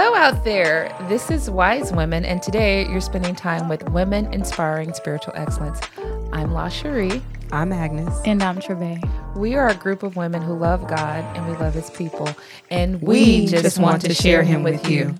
Hello out there. This is Wise Women, and today you're spending time with women inspiring spiritual excellence. I'm La Cherie. I'm Agnes. And I'm Treve. We are a group of women who love God and we love His people, and we, we just, just, want, to share Him with you.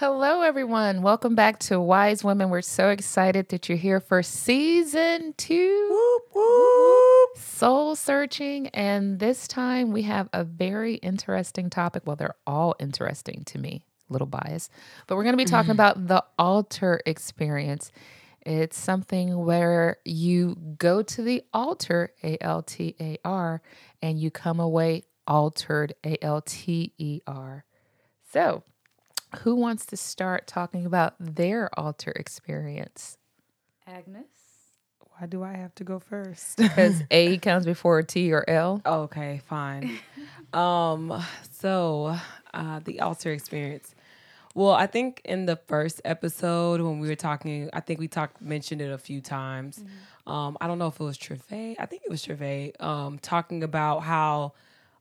Hello, everyone. Welcome back to Wise Women. We're so excited that you're here for season two. Whoop, whoop. Soul searching. And this time we have a very interesting topic. Well, they're all interesting to me, little bias. But we're going to be talking mm-hmm. about the altar experience. It's something where you go to the altar, A L T A R, and you come away altered, A L T E R. So, who wants to start talking about their altar experience? Agnes. Why do I have to go first? Because A comes before T or L. Okay, fine. um, so uh, the altar experience. Well, I think in the first episode when we were talking, I think we talked mentioned it a few times. Mm-hmm. Um, I don't know if it was Treve. I think it was Treve. Um, talking about how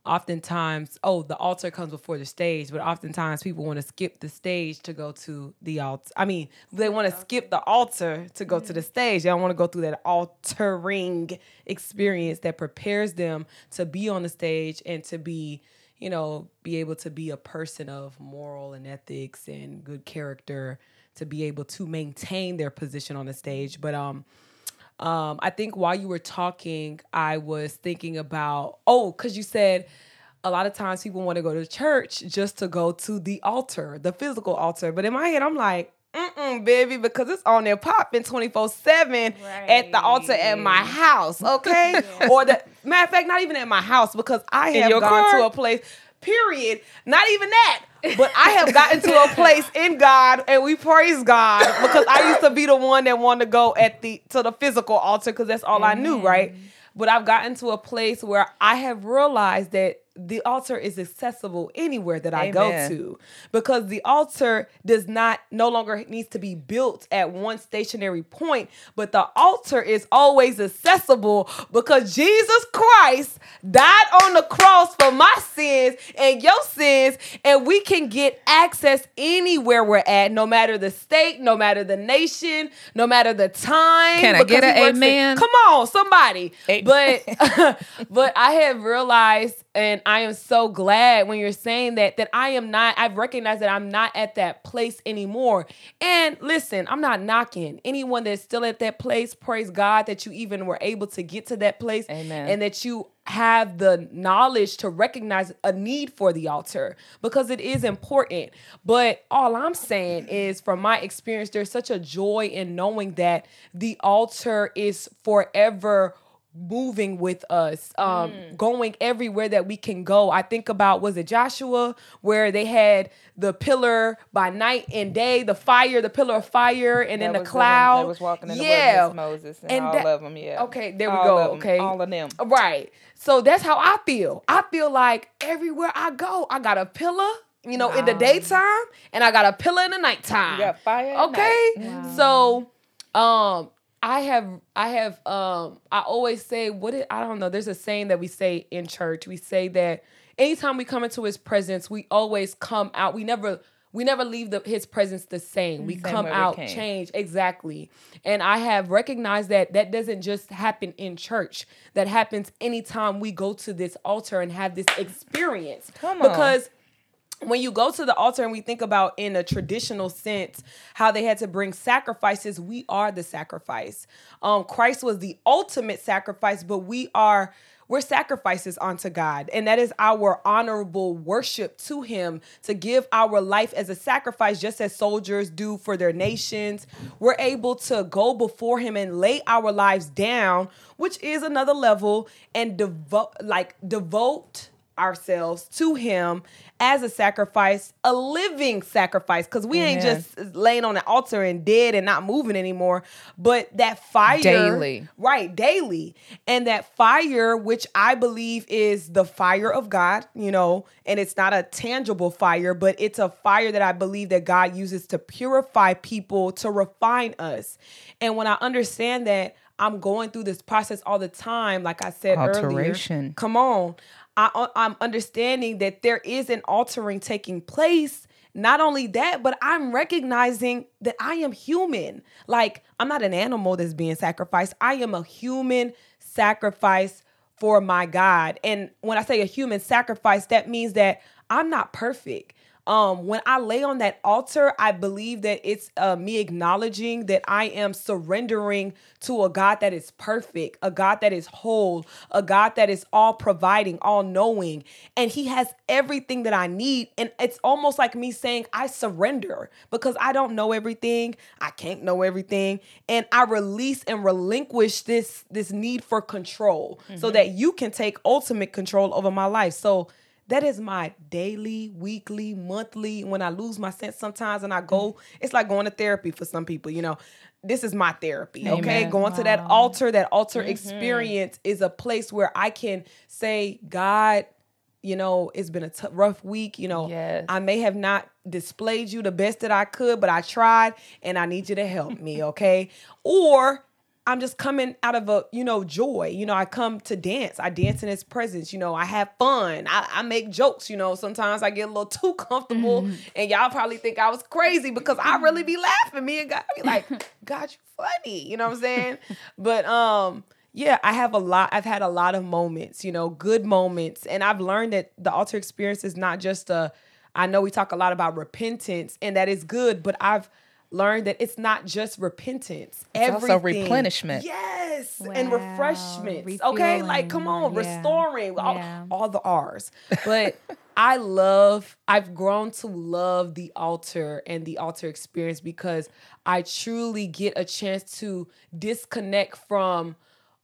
oftentimes, oh, the altar comes before the stage, but oftentimes people want to skip the stage to go to the altar. I mean, they want to skip the altar to go to the stage. They don't want to go through that altering experience that prepares them to be on the stage and to be, you know, be able to be a person of moral and ethics and good character to be able to maintain their position on the stage. But um um, I think while you were talking, I was thinking about, oh, because you said a lot of times people want to go to church just to go to the altar, the physical altar. But in my head, I'm like, Mm-mm, baby, because it's on there popping 24 7 at the altar at my house, okay? yeah. Or the matter of fact, not even at my house, because I have gone car? to a place, period. Not even that. But I have gotten to a place in God and we praise God because I used to be the one that wanted to go at the to the physical altar because that's all Amen. I knew, right? Mm-hmm. But I've gotten to a place where I have realized that the altar is accessible anywhere that I Amen. go to because the altar does not no longer needs to be built at one stationary point, but the altar is always accessible because Jesus Christ died on the cross for my sins and your sins, and we can get access anywhere we're at, no matter the state, no matter the nation, no matter the time. Can I get an amen? come on, somebody. But but I have realized and I am so glad when you're saying that that I am not I've recognized that I'm not at that place anymore. And listen, I'm not knocking anyone that's still at that place. Praise God that you even were able to get to that place Amen. and that you have the knowledge to recognize a need for the altar because it is important. But all I'm saying is, from my experience, there's such a joy in knowing that the altar is forever moving with us, um, mm. going everywhere that we can go. I think about was it Joshua where they had the pillar by night and day, the fire, the pillar of fire, and then the cloud. That was walking in yeah. the Moses and, and all that, of them. Yeah. Okay, there all we go. okay, all of them. Right. So that's how I feel. I feel like everywhere I go, I got a pillar you know, wow. in the daytime, and I got a pillar in the nighttime. Yeah, fire. Okay, wow. so um, I have I have um I always say what it, I don't know there's a saying that we say in church. We say that anytime we come into his presence we always come out we never we never leave the, his presence the same. We same come out change exactly. And I have recognized that that doesn't just happen in church. That happens anytime we go to this altar and have this experience. Come on. Because when you go to the altar and we think about in a traditional sense how they had to bring sacrifices we are the sacrifice um christ was the ultimate sacrifice but we are we're sacrifices unto God. And that is our honorable worship to Him to give our life as a sacrifice, just as soldiers do for their nations. We're able to go before Him and lay our lives down, which is another level, and devote, like, devote ourselves to him as a sacrifice, a living sacrifice, because we ain't just laying on the altar and dead and not moving anymore, but that fire daily, right? Daily, and that fire, which I believe is the fire of God, you know, and it's not a tangible fire, but it's a fire that I believe that God uses to purify people, to refine us. And when I understand that, I'm going through this process all the time. Like I said Alteration. earlier, come on, I, uh, I'm understanding that there is an altering taking place. Not only that, but I'm recognizing that I am human. Like I'm not an animal that's being sacrificed. I am a human sacrifice for my God. And when I say a human sacrifice, that means that I'm not perfect. Um, when I lay on that altar, I believe that it's uh, me acknowledging that I am surrendering to a God that is perfect, a God that is whole, a God that is all providing, all knowing, and He has everything that I need. And it's almost like me saying, I surrender because I don't know everything, I can't know everything, and I release and relinquish this this need for control so that you can take ultimate control over my life. So that is my daily, weekly, monthly. When I lose my sense sometimes and I go, mm. it's like going to therapy for some people, you know. This is my therapy, okay? Amen. Going to that altar, that altar mm-hmm. experience is a place where I can say, God, you know, it's been a t- rough week. You know, Yes. I may have not displayed you the best that I could, but I tried and I need you to help me, okay? or I'm just coming out of a, you know, joy. You know, I come to dance. I dance in his presence. You know, I have fun. I, I make jokes. You know, sometimes I get a little too comfortable and y'all probably think I was crazy because I really be laughing. Me and God be like, God, you funny. You know what I'm saying? but um, yeah, I have a lot. I've had a lot of moments, you know, good moments. And I've learned that the altar experience is not just a, I know we talk a lot about repentance and that is good, but I've learned that it's not just repentance. It's also replenishment. Yes. And Wow. refreshments. Okay. Like, come on, Yeah. restoring all, Yeah. all the R's. But I love, I've grown to love the altar and the altar experience because I truly get a chance to disconnect from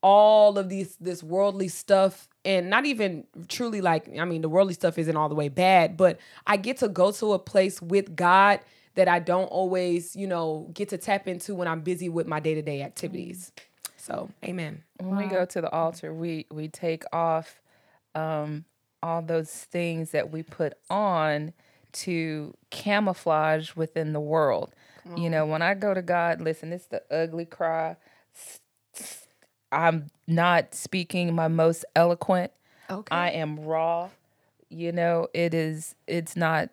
all of these this worldly stuff and not even truly like I mean the worldly stuff isn't all the way bad, but I get to go to a place with God that I don't always, you know, get to tap into when I'm busy with my day-to-day activities. So, amen. when we go to the altar, we we take off um, all those things that we put on to camouflage within the world. You know, when I go to God, listen, it's the ugly cry. I'm not speaking my most eloquent. Okay. I am raw. You know, it is. It's not.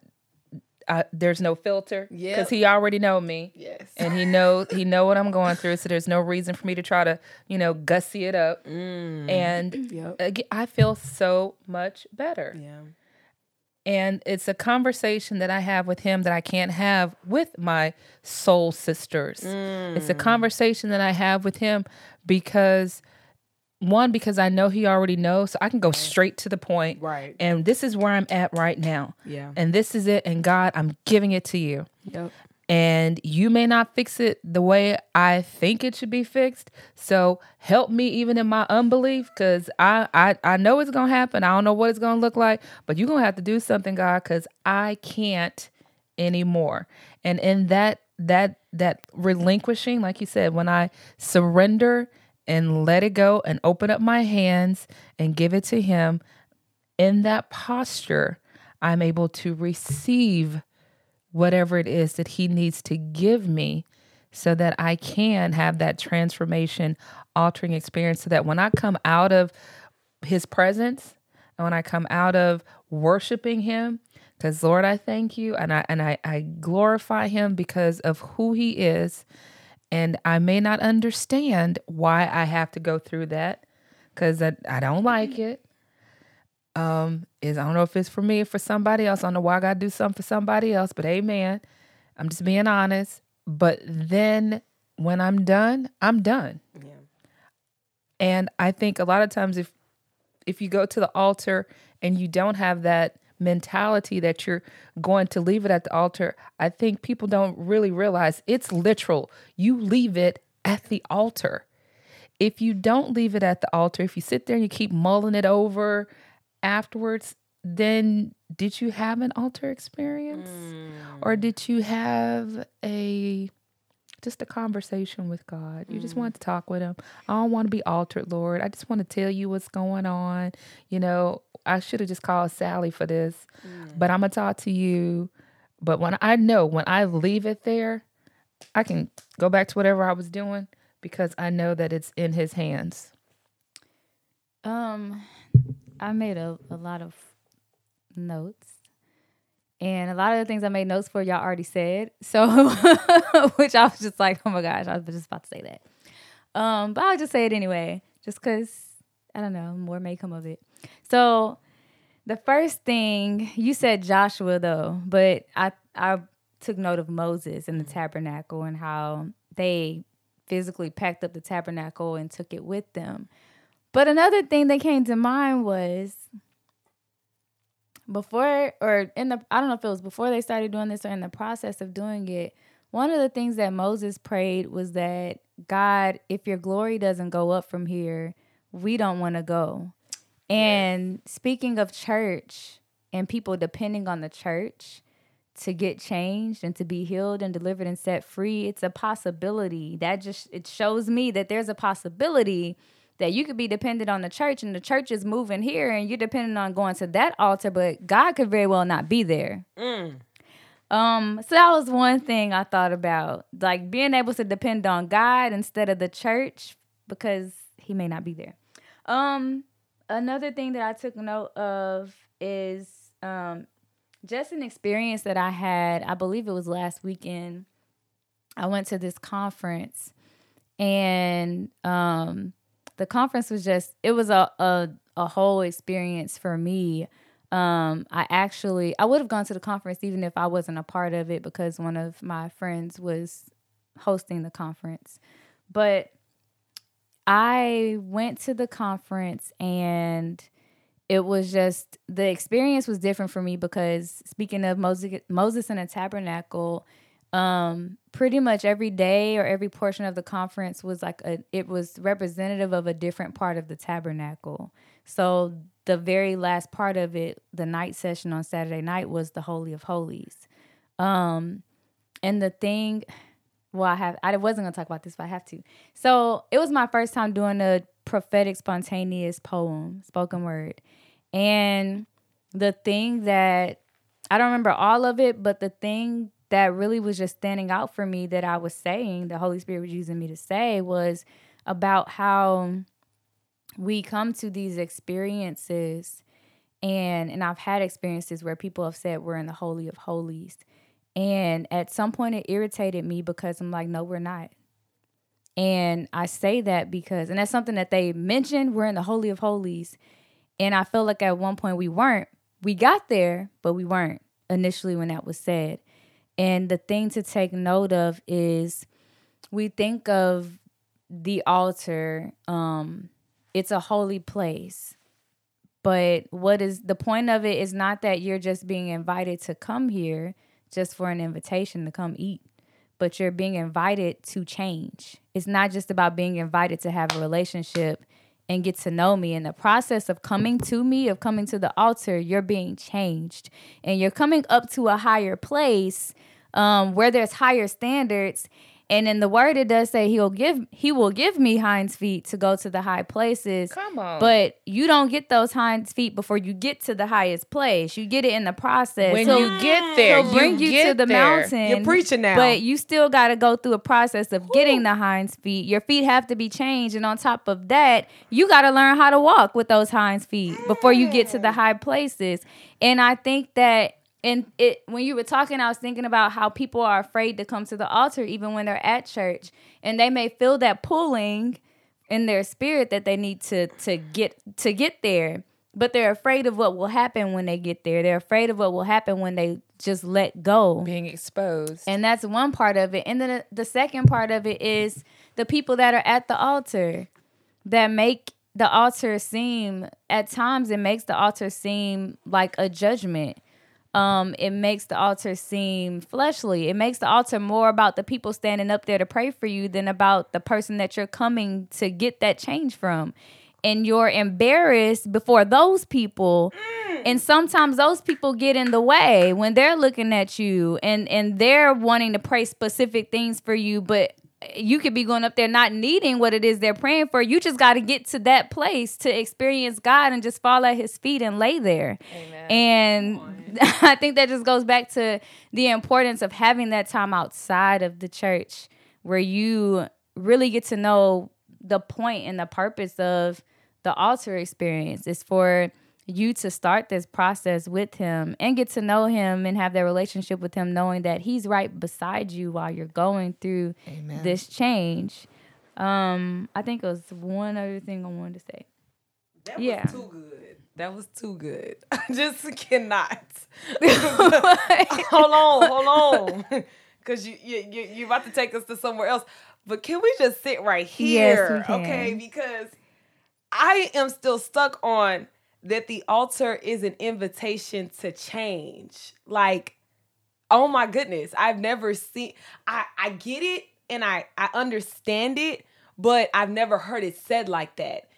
I, there's no filter because he already know me yes. and he know he know what I'm going through. So there's no reason for me to try to you know gussy it up. Mm. And Yep. I feel so much better. Yeah. And it's a conversation that I have with him that I can't have with my soul sisters. It's a mm. conversation that I have with him because one because I know he already knows, so I can go straight to the point. Right. And this is where I'm at right now. Yeah. And this is it. And God, I'm giving it to you Yep. and you may not fix it the way I think it should be fixed. So help me even in my unbelief, because I, I I know it's gonna happen. I don't know what it's gonna look like, but you're gonna have to do something, God, because I can't anymore. And in that that that relinquishing, like you said, when I surrender and let it go and open up my hands and give it to Him, in that posture, I'm able to receive whatever it is that he needs to give me so that I can have that transformation altering experience so that when I come out of his presence and when I come out of worshiping him because Lord I thank you and I and I, I glorify him because of who he is and I may not understand why I have to go through that because I, I don't like it um is I don't know if it's for me or for somebody else. I don't know why I gotta do something for somebody else, but amen. I'm just being honest. But then when I'm done, I'm done. Yeah. And I think a lot of times if if you go to the altar and you don't have that mentality that you're going to leave it at the altar, I think people don't really realize it's literal. You leave it at the altar. If you don't leave it at the altar, if you sit there and you keep mulling it over afterwards, then did you have an altar experience? Mm. Or did you have a just a conversation with God. You just want to mm. talk with him. I don't want to be altered, Lord. I just want to tell you what's going on. You know, I should have just called Sally for this, but I'm going to talk to you. But when I know when I leave it there, I can go back to whatever I was doing, because I know that it's in his hands. Um, I made a, a lot of notes. And a lot of the things I made notes for, y'all already said. So, which I was just like, oh my gosh, I was just about to say that. Um, but I'll just say it anyway, just because, I don't know, more may come of it. So, the first thing you said Joshua though, but I I took note of Moses and the mm-hmm. tabernacle and how they physically packed up the tabernacle and took it with them. But another thing that came to mind was before or in the I don't know if it was before they started doing this or in the process of doing it, one of the things that Moses prayed was that God, if your glory doesn't go up from here, we don't want to go. And speaking of church and people depending on the church to get changed and to be healed and delivered and set free, it's a possibility. That just it shows me that there's a possibility that you could be dependent on the church and the church is moving here and you're dependent on going to that altar, but God could very well not be there. Mm. Um, so that was one thing I thought about, like being able to depend on God instead of the church because He may not be there. Um, another thing that I took note of is um, just an experience that I had. I believe it was last weekend. I went to this conference, and um, the conference was just it was a a, a whole experience for me. Um, I actually I would have gone to the conference even if I wasn't a part of it because one of my friends was hosting the conference. But I went to the conference and it was just the experience was different for me because speaking of Moses Moses in a tabernacle, um, pretty much every day or every portion of the conference was like a it was representative of a different part of the tabernacle. So the very last part of it, the night session on Saturday night was the Holy of Holies. Um, and the thing well, I have I wasn't gonna talk about this, but I have to. So it was my first time doing a prophetic spontaneous poem, spoken word. And the thing that I don't remember all of it, but the thing that really was just standing out for me that I was saying, the Holy Spirit was using me to say was about how we come to these experiences and and I've had experiences where people have said we're in the holy of holies and at some point, it irritated me because I'm like, no, we're not. And I say that because, and that's something that they mentioned, we're in the Holy of Holies. And I feel like at one point we weren't. We got there, but we weren't initially when that was said. And the thing to take note of is we think of the altar, um, it's a holy place. But what is the point of it is not that you're just being invited to come here just for an invitation to come eat, but you're being invited to change. It's not just about being invited to have a relationship and get to know me. In the process of coming to me, of coming to the altar, you're being changed and you're coming up to a higher place um, where there's higher standards and in the word it does say he'll give he will give me hinds feet to go to the high places. Come on. But you don't get those hinds feet before you get to the highest place. You get it in the process. when So- you get there, He'll bring you, get to the there. mountain. You're preaching now. But you still got to go through a process of getting the hinds feet. Your feet have to be changed. And on top of that, you got to learn how to walk with those hinds feet before you get to the high places. And I think that. And it when you were talking, I was thinking about how people are afraid to come to the altar even when they're at church, and they may feel that pulling in their spirit that they need to to get to get there. But they're afraid of what will happen when they get there. They're afraid of what will happen when they just let go. Being exposed. and that's one part of it. And then the, the second part of it is the people that are at the altar that make the altar seem at times it makes the altar seem like a judgment um, it makes the altar seem fleshly. It makes the altar more about the people standing up there to pray for you than about the person that you're coming to get that change from. And you're embarrassed before those people. And sometimes those people get in the way when they're looking at you and, and they're wanting to pray specific things for you, but you could be going up there not needing what it is they're praying for. You just got to get to that place to experience God and just fall at his feet and lay there. And I think that just goes back to the importance of having that time outside of the church where you really get to know the point and the purpose of the altar experience is for you to start this process with him and get to know him and have that relationship with him knowing that he's right beside you while you're going through Amen. this change um i think it was one other thing i wanted to say That was Yeah. too good. That was too good. I just cannot. hold on, hold on. Cause you you you you about to take us to somewhere else. But can we just sit right Yes, here? we can. Okay, because I am still stuck on that the altar is an invitation to change. Like, oh my goodness, I've never seen I I get it and I I understand it, but I've never heard it said like that.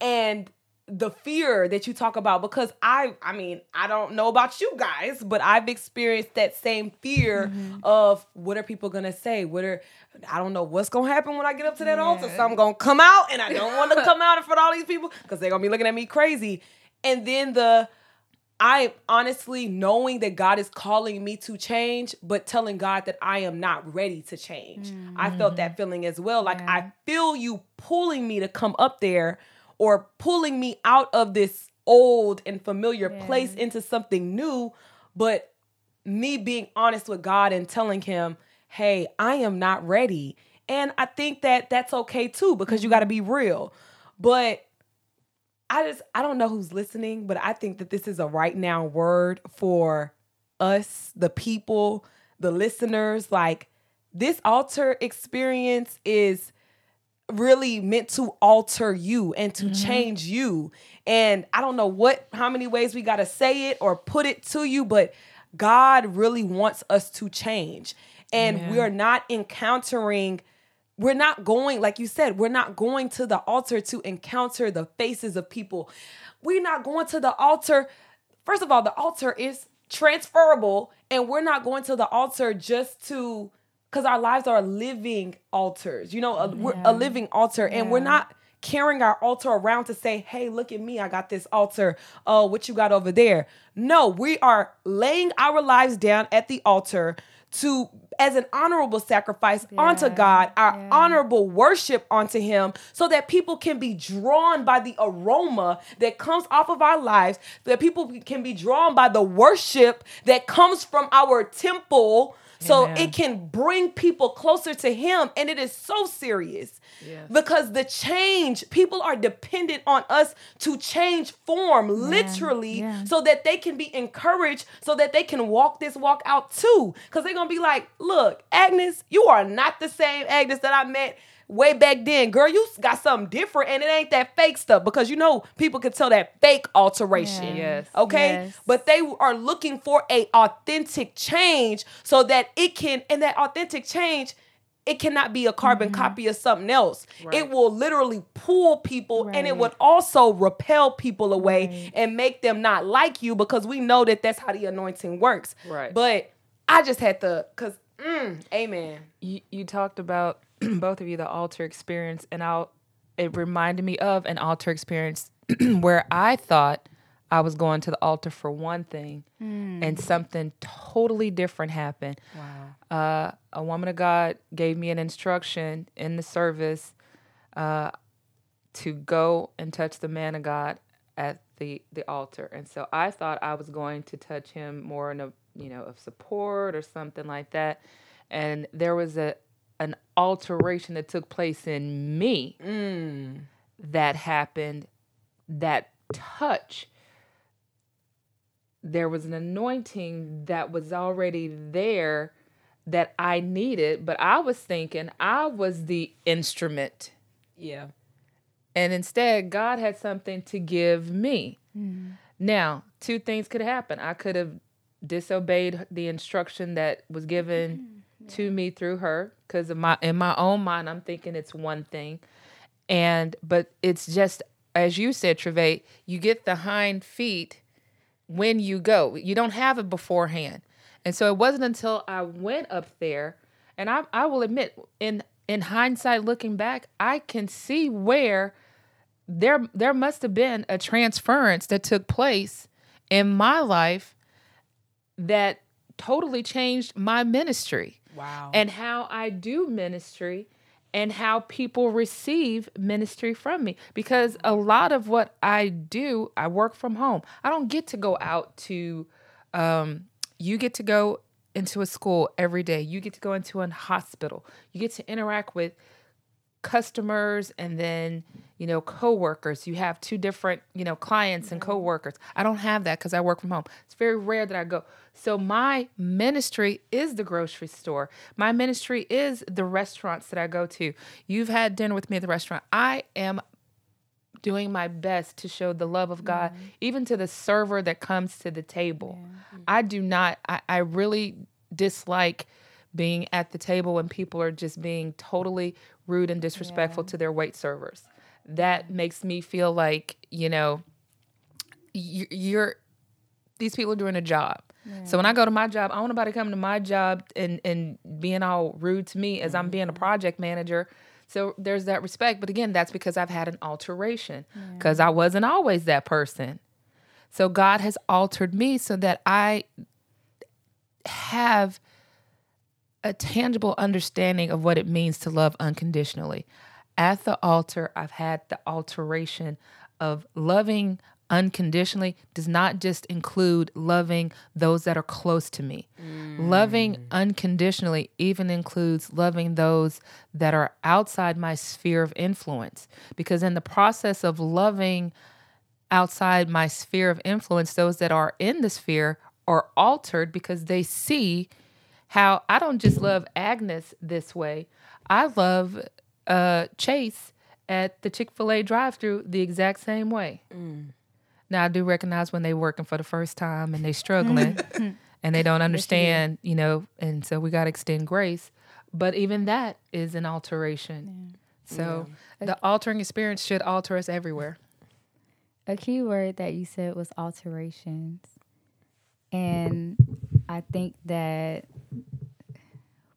And the fear that you talk about because I I mean, I don't know about you guys, but I've experienced that same fear mm-hmm. of what are people going to say? What are I don't know what's going to happen when I get up to that altar. So I'm going to come out and I don't want to come out in front of all these people cuz they're going to be looking at me crazy. And then the I honestly knowing that God is calling me to change, but telling God that I am not ready to change. I felt mm-hmm. that feeling as well. Like I feel you pulling me to come up there or pulling me out of this old and familiar place into something new, but me being honest with God and telling him, "Hey, I am not ready." And I think that that's okay too because you got to mm-hmm. be real. But I just I don't know who's listening, but I think that this is a right now word for us, the people, the listeners. Like this altar experience is really meant to alter you and to mm-hmm. change you. And I don't know what how many ways we got to say it or put it to you, but God really wants us to change. And we are not encountering we're not going like you said we're not going to the altar to encounter the faces of people. We're not going to the altar. First of all the altar is transferable and we're not going to the altar just to because our lives are living altars you know a, we're a living altar and we're not carrying our altar around to say hey look at me i got this altar. Oh what you got over there? No we are laying our lives down at the altar to as an honorable sacrifice unto God, our yeah. honorable worship unto Him, so that people can be drawn by the aroma that comes off of our lives, that people can be drawn by the worship that comes from our temple. So Amen. it can bring people closer to him. And it is so serious Yes. because the change, people are dependent on us to change form, literally, yeah. so that they can be encouraged, so that they can walk this walk out too. Because they're going to be like, look, Agnes, you are not the same Agnes that I met way back then. Girl, you got something different and it ain't that fake stuff because you know people can tell that fake alteration. Yes. Okay? Yes. But they are looking for a authentic change so that it can and that authentic change it cannot be a carbon Mm-hmm. copy of something else. Right. It will literally pull people and it would also repel people away and make them not like you because we know that that's how the anointing works. Right. But I just had to cuz mm, amen. you, you talked about both of you the altar experience and I'll it reminded me of an altar experience where I thought I was going to the altar for one thing and something totally different happened. Wow. Uh, a woman of God gave me an instruction in the service uh, to go and touch the man of God at the the altar, and so I thought I was going to touch him more in a you know of support or something like that, and there was a an alteration that took place in me mm. that happened. That touch there was an anointing that was already there that I needed, but I was thinking I was the instrument. Yeah. And instead, God had something to give me. Mm. Now, two things could happen. I could have disobeyed the instruction that was given mm. To me through her because in my in my own mind I'm thinking it's one thing. And but it's just as you said, Treve, you get the hind feet when you go. You don't have it beforehand. And so it wasn't until I went up there, and I, I will admit, in in hindsight, looking back, I can see where there there must have been a transference that took place in my life that totally changed my ministry Wow. and how I do ministry and how people receive ministry from me because a lot of what I do, I work from home. I don't get to go out to um, you get to go into a school every day. You get to go into a hospital. You get to interact with customers and then you know coworkers. You have two different you know clients and mm-hmm. coworkers. I don't have that because i work from home. It's very rare that i go. So my ministry is the grocery store. My ministry is the restaurants that i go to. You've had dinner with me at the restaurant. I am doing my best to show the love of god mm-hmm. even to the server that comes to the table. Mm-hmm. I do not I, I really dislike being at the table when people are just being totally rude and disrespectful to their wait servers. That makes me feel like, you know, you- you're these people are doing a job. So when I go to my job, I want nobody coming to my job and and being all rude to me as I'm being a mm-hmm. project manager. So there's that respect, but again, that's because I've had an alteration because I wasn't always that person. So God has altered me so that I have a tangible understanding of what it means to love unconditionally. At the altar, I've had the alteration of loving unconditionally does not just include loving those that are close to me. Mm. Loving unconditionally even includes loving those that are outside my sphere of influence. Because in the process of loving outside my sphere of influence, those that are in the sphere are altered because they see how I don't just love Agnes this way. I love uh, Chase at the Chick fil A drive through the exact same way. Mm. Now, I do recognize when they're working for the first time and they're struggling and they don't understand, you know, and so we got to extend grace. But even that is an alteration. So the altering experience should alter us everywhere. A key word that you said was alterations. And I think that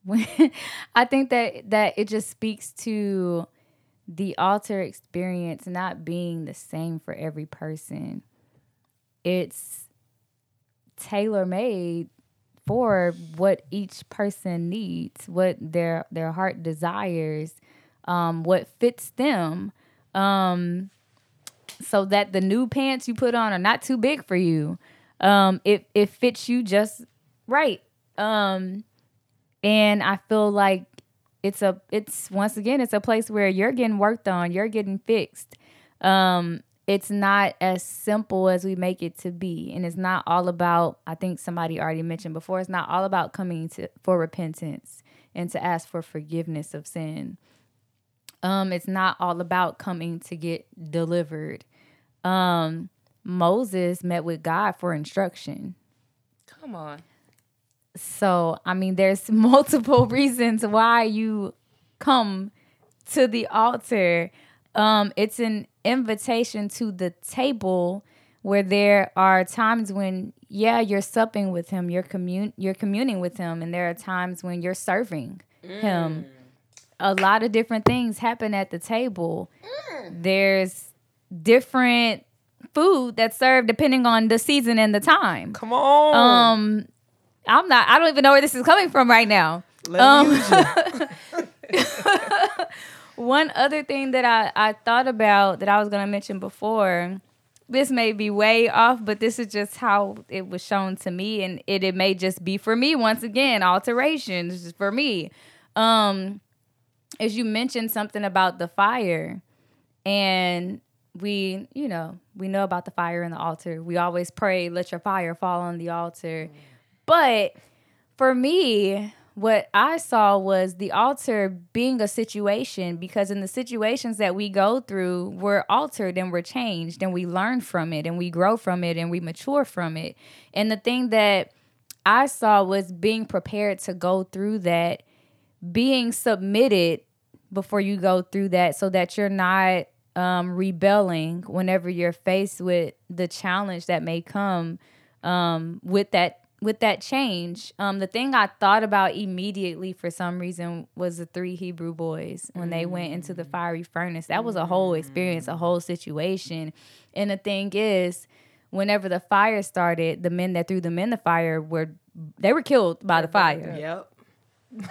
I think that that it just speaks to the altar experience not being the same for every person. It's tailor made for what each person needs, what their their heart desires, um, what fits them. Um, so that the new pants you put on are not too big for you. Um, it it fits you just right. Um, and I feel like it's a it's once again it's a place where you're getting worked on, you're getting fixed. Um, it's not as simple as we make it to be, and it's not all about. I think somebody already mentioned before. It's not all about coming to for repentance and to ask for forgiveness of sin. Um, it's not all about coming to get delivered. Um, Moses met with God for instruction. Come on. So, I mean, there's multiple reasons why you come to the altar. Um, it's an invitation to the table where there are times when, yeah, you're supping with him, you're commun you're communing with him, and there are times when you're serving him. A lot of different things happen at the table. There's different food that's served depending on the season and the time. Come on. Um, I'm not. I don't even know where this is coming from right now. Um. One other thing that I I thought about that I was gonna mention before. This may be way off, but this is just how it was shown to me, and it, it may just be for me once again. Alterations for me. Um, as you mentioned something about the fire, and we, you know, we know about the fire in the altar. We always pray, "Let your fire fall on the altar." But for me, what I saw was the altar being a situation because in the situations that we go through, we're altered and we're changed and we learn from it and we grow from it and we mature from it. And the thing that I saw was being prepared to go through that, being submitted before you go through that so that you're not um, rebelling whenever you're faced with the challenge that may come um, with that with that change, um, the thing I thought about immediately for some reason was the three Hebrew boys when they went into the fiery furnace. That was a whole experience, a whole situation. And the thing is, whenever the fire started, the men that threw them in the fire were they were killed by the fire. Yep.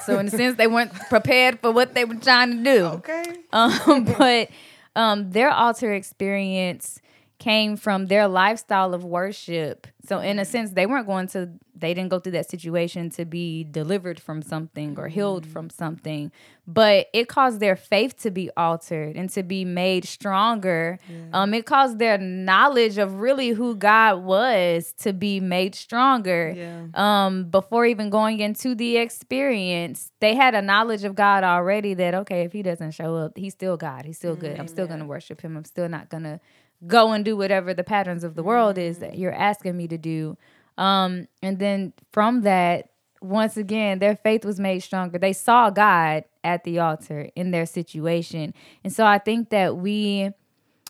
So in a sense, they weren't prepared for what they were trying to do. Okay. Um, but um, their altar experience came from their lifestyle of worship. So in a sense, they weren't going to they didn't go through that situation to be delivered from something or healed from something, but it caused their faith to be altered and to be made stronger. Um, it caused their knowledge of really who God was to be made stronger. Yeah. Um, before even going into the experience, they had a knowledge of God already that okay, if he doesn't show up, he's still God. He's still good. I'm still gonna worship him. I'm still not gonna go and do whatever the patterns of the world is that you're asking me to do. Um, and then from that, once again, their faith was made stronger. They saw God at the altar in their situation. And so I think that we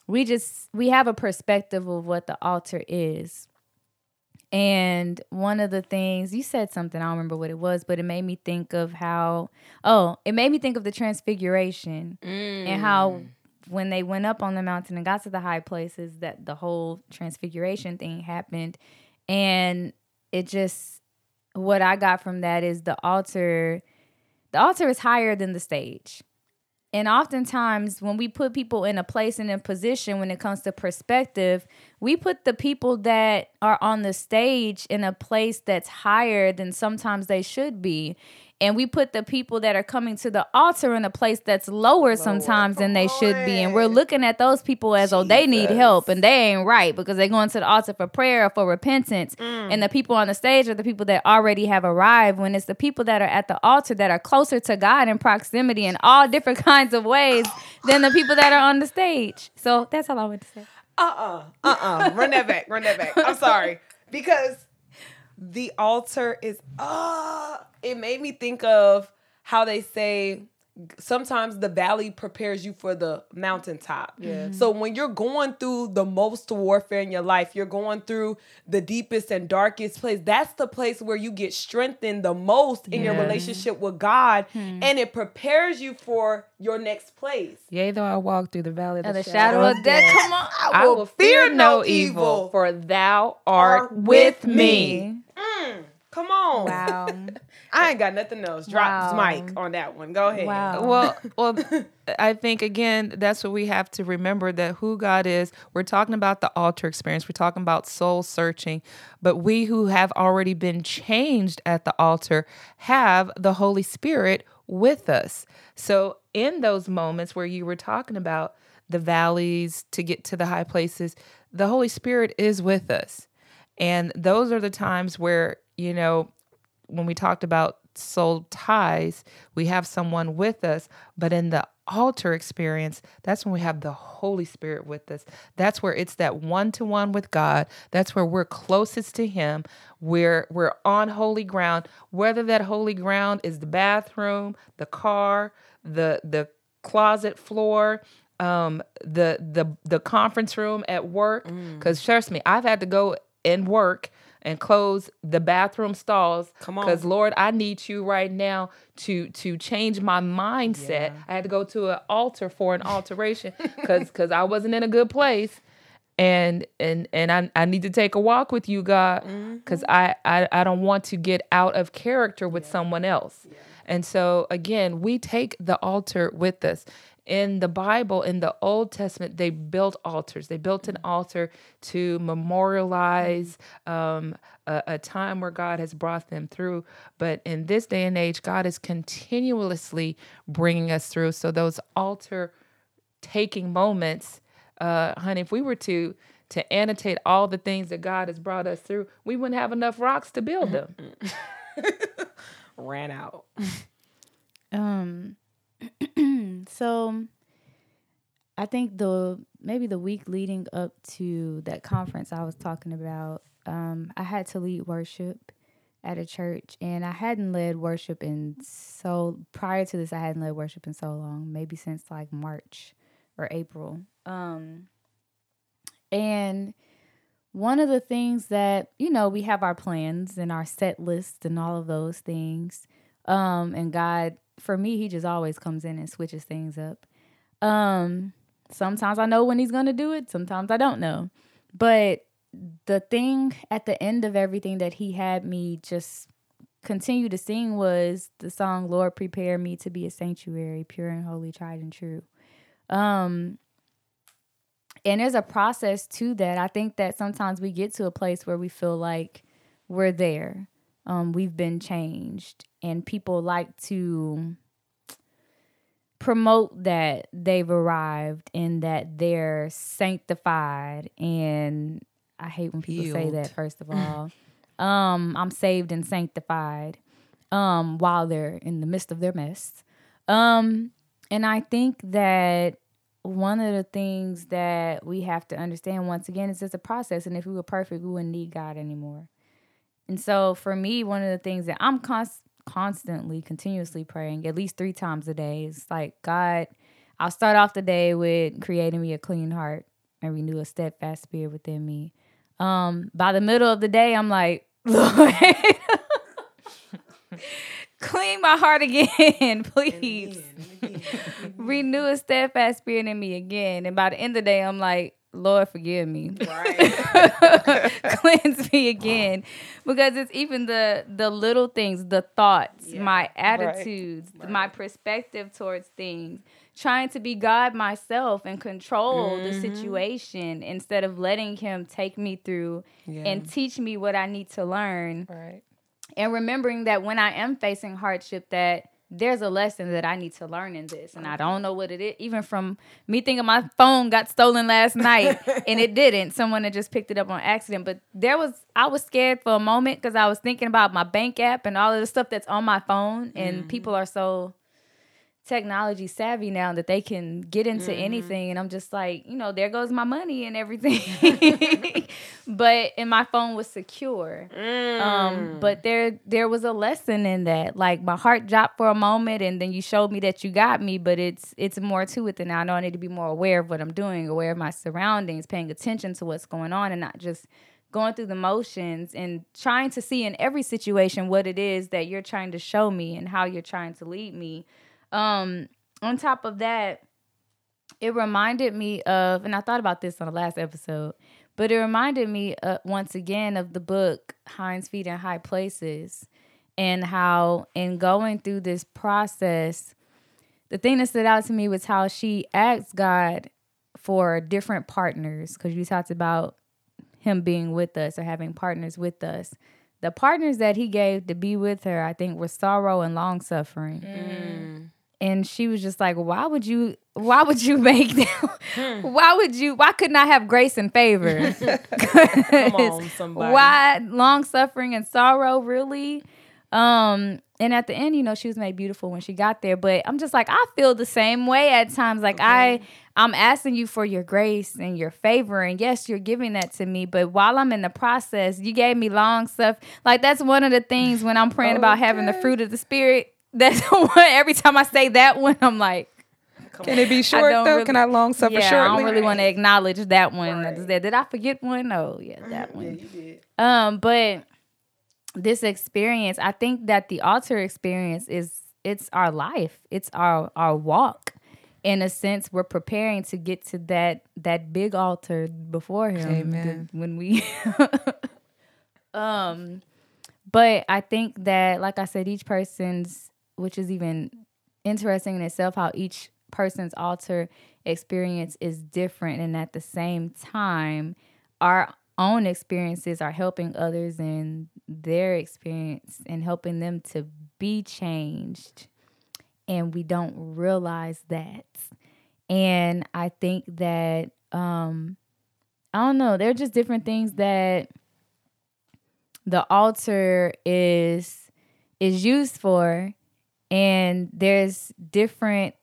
we just we have a perspective of what the altar is. And one of the things you said something, I don't remember what it was, but it made me think of how oh, it made me think of the transfiguration and how when they went up on the mountain and got to the high places that the whole transfiguration thing happened. And it just what i got from that is the altar the altar is higher than the stage. And oftentimes when we put people in a place and a position when it comes to perspective we put the people that are on the stage in a place that's higher than sometimes they should be and we put the people that are coming to the altar in a place that's lower, sometimes than they should be and we're looking at those people as oh they need help and they ain't right because they're going to the altar for prayer or for repentance and the people on the stage are the people that already have arrived when it's the people that are at the altar that are closer to god in proximity in all different kinds of ways than the people that are on the stage so that's all i want to say Uh uh-uh, uh. Run that back. Run that back. I'm sorry. Because the altar is uh it made me think of how they say sometimes the valley prepares you for the mountaintop. Yeah. So when you're going through the most warfare in your life, you're going through the deepest and darkest place. That's the place where you get strengthened the most in your relationship with God and it prepares you for your next place. Yea, though I walk through the valley of the, the shadow of death come on I will fear no evil, for thou art with me. Come on. wow I ain't got nothing else. Drop Wow. mic on that one. Go ahead. Wow. Well, well, I think again that's what we have to remember that who God is. We're talking about the altar experience. We're talking about soul searching, but we who have already been changed at the altar have the Holy Spirit with us. So in those moments where you were talking about the valleys to get to the high places, the Holy Spirit is with us. And those are the times where, you know, when we talked about soul ties, we have someone with us, but in the altar experience, that's when we have the Holy Spirit with us. That's where it's that one to one with God. That's where we're closest to Him. We're we're on holy ground. Whether that holy ground is the bathroom, the car, the the closet floor, um, the the the conference room at work. Because trust me, I've had to go and work and close the bathroom stalls. Come on. Because Lord, I need you right now to to change my mindset. I had to go to an altar for an alteration because because I wasn't in a good place. And and and I, I need to take a walk with you, God, mm-hmm. because I, I I don't want to get out of character with someone else. And so again, we take the altar with us. In the Bible, in the Old Testament, they built altars. They built an altar to memorialize um, a, a time where God has brought them through. But in this day and age, God is continuously bringing us through. So those altar taking moments, uh, honey, if we were to to annotate all the things that God has brought us through, we wouldn't have enough rocks to build them. Ran out. Um so I think the maybe the week leading up to that conference I was talking about, um, I had to lead worship at a church and I hadn't led worship in so prior to this I hadn't led worship in so long, maybe since like March or April. Um and one of the things that, you know, we have our plans and our set list and all of those things. Um, and God, for me, He just always comes in and switches things up. Um, sometimes I know when He's gonna do it, sometimes I don't know. But the thing at the end of everything that He had me just continue to sing was the song Lord Prepare Me to Be a Sanctuary, Pure and Holy, Tried and True. Um, and there's a process to that. I think that sometimes we get to a place where we feel like we're there. Um, we've been changed. And people like to promote that they've arrived and that they're sanctified and I hate when people say that first of all. um I'm saved and sanctified um while they're in the midst of their mess. Um and I think that one of the things that we have to understand once again is it's a process and if we were perfect we wouldn't need God anymore. And so for me one of the things that I'm const- constantly continuously praying at least 3 times a day is like God I'll start off the day with creating me a clean heart and renew a steadfast spirit within me. Um by the middle of the day I'm like Lord clean my heart again, please. Renew a steadfast spirit in me again. And by the end of the day, I'm like, Lord, forgive me. Right. Cleanse me again. Because it's even the the little things, the thoughts, my attitudes, my perspective towards things. Trying to be God myself and control the mm-hmm. situation instead of letting him take me through Yeah. and teach me what I need to learn Right. and remembering that when I am facing hardship, that there's a lesson that I need to learn in this, and I don't know what it is. Even from me thinking my phone got stolen last night, and it didn't. Someone had just picked it up on accident. But there was, I was scared for a moment because I was thinking about my bank app and all of the stuff that's on my phone, and mm-hmm. people are so technology savvy now that they can get into anything and I'm just like, you know, there goes my money and everything. but and my phone was secure. Um but there there was a lesson in that. Like my heart dropped for a moment and then you showed me that you got me, but it's it's more to it than that. I know I need to be more aware of what I'm doing, aware of my surroundings, paying attention to what's going on and not just going through the motions and trying to see in every situation what it is that you're trying to show me and how you're trying to lead me. Um, on top of that, it reminded me of, and I thought about this on the last episode, but it reminded me uh, once again of the book Hind's Feet in High Places and how, in going through this process, the thing that stood out to me was how she asked God for different partners because you talked about him being with us or having partners with us. The partners that he gave to be with her, I think, were sorrow and long suffering. And she was just like, "Why would you? Why would you make them? why would you? Why couldn't I have grace and favor? Come on, somebody. Why long suffering and sorrow? Really? Um, and at the end, you know, she was made beautiful when she got there. But I'm just like, I feel the same way at times. Like I, I'm asking you for your grace and your favor, and yes, you're giving that to me. But while I'm in the process, you gave me long stuff. Like that's one of the things when I'm praying about having the fruit of the spirit. That's the one. Every time I say that one, I'm like, Can it be short though? really- Can I long suffer yeah, shortly? I don't really want to acknowledge that one. That is there. Did I forget one? No, yeah, that one. Yeah, you did. Um, but this experience, I think that the altar experience is it's our life. It's our our walk. In a sense, we're preparing to get to that that big altar before him. Amen. When we um but I think that like I said, each person's which is even interesting in itself how each person's altar experience is different and at the same time our own experiences are helping others in their experience and helping them to be changed. And we don't realize that. And i think that um i don't know they're just different things that the altar is is used for and there's different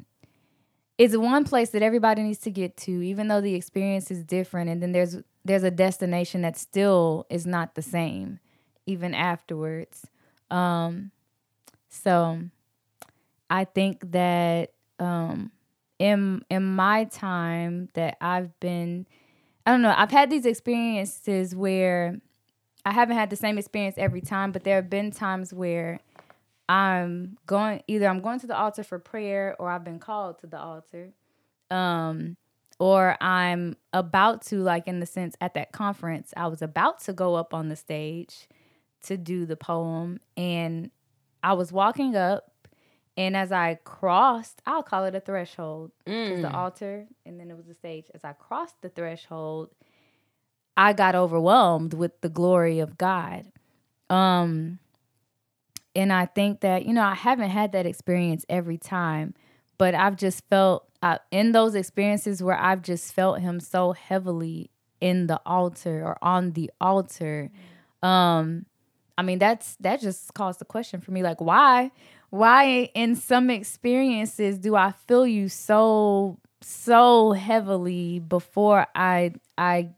it's one place that everybody needs to get to even though the experience is different. And then there's there's a destination that still is not the same even afterwards. Um so i think that um in in my time that i've been i don't know i've had these experiences where i haven't had the same experience every time but there have been times where I'm going either I'm going to the altar for prayer or I've been called to the altar. Um or I'm about to like in the sense at that conference I was about to go up on the stage to do the poem and I was walking up and as I crossed, I'll call it a threshold. Mm. the altar and then it was the stage. As I crossed the threshold, I got overwhelmed with the glory of God. Um and I think that, you know, I haven't had that experience every time, but I've just felt uh, in those experiences where I've just felt him so heavily in the altar or on the altar. Um I mean, that's that just caused the question for me like why why in some experiences do I feel you so so heavily before I I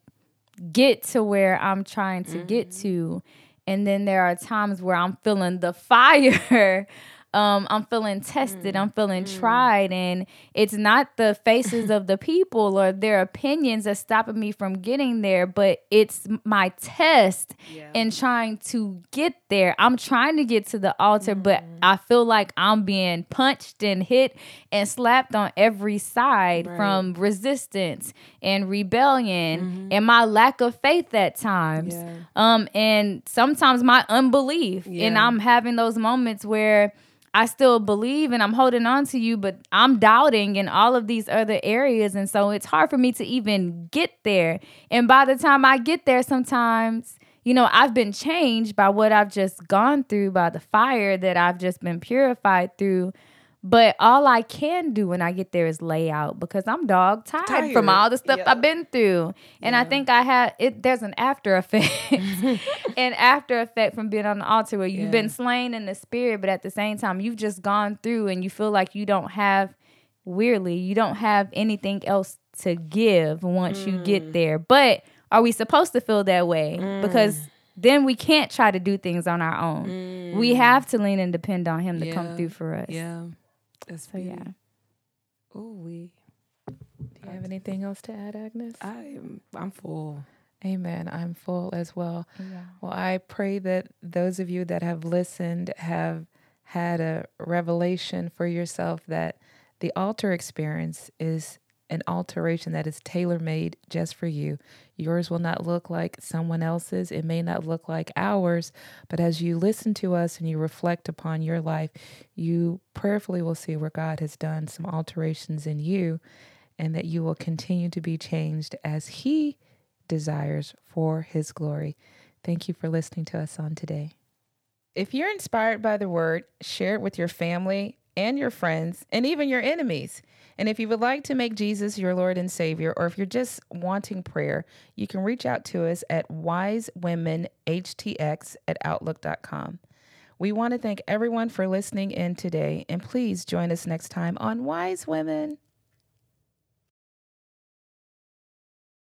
get to where I'm trying to mm-hmm. get to and then there are times where I'm feeling the fire um, I'm feeling tested, mm. I'm feeling mm. tried, and it's not the faces of the people or their opinions that's stopping me from getting there, but it's my test yeah. in trying to get there. I'm trying to get to the altar, mm. but I feel like I'm being punched and hit and slapped on every side right. from resistance and rebellion mm-hmm. and my lack of faith at times. Yeah. Um, and sometimes my unbelief. Yeah. And I'm having those moments where I still believe and I'm holding on to you, but I'm doubting in all of these other areas. And so it's hard for me to even get there. And by the time I get there, sometimes, you know, I've been changed by what I've just gone through, by the fire that I've just been purified through. But all I can do when I get there is lay out because I'm dog tired, tired. from all the stuff yeah. I've been through. And yeah. I think I had it there's an after effect. an after effect from being on the altar where you've yeah. been slain in the spirit, but at the same time you've just gone through and you feel like you don't have weirdly, you don't have anything else to give once mm. you get mm. there. But are we supposed to feel that way? Mm. Because then we can't try to do things on our own. Mm. We have to lean and depend on him to come through for us. Yeah. That's so yeah. Oh, we. Do you have anything else to add, Agnes? I'm I'm full. Amen. I'm full as well. Yeah. Well, I pray that those of you that have listened have had a revelation for yourself that the altar experience is an alteration that is tailor made just for you. Yours will not look like someone else's. It may not look like ours, but as you listen to us and you reflect upon your life, you prayerfully will see where God has done some alterations in you and that you will continue to be changed as He desires for His glory. Thank you for listening to us on today. If you're inspired by the word, share it with your family and your friends and even your enemies. And if you would like to make Jesus your Lord and Savior, or if you're just wanting prayer, you can reach out to us at wisewomenhtx at outlook.com. We want to thank everyone for listening in today, and please join us next time on Wise Women.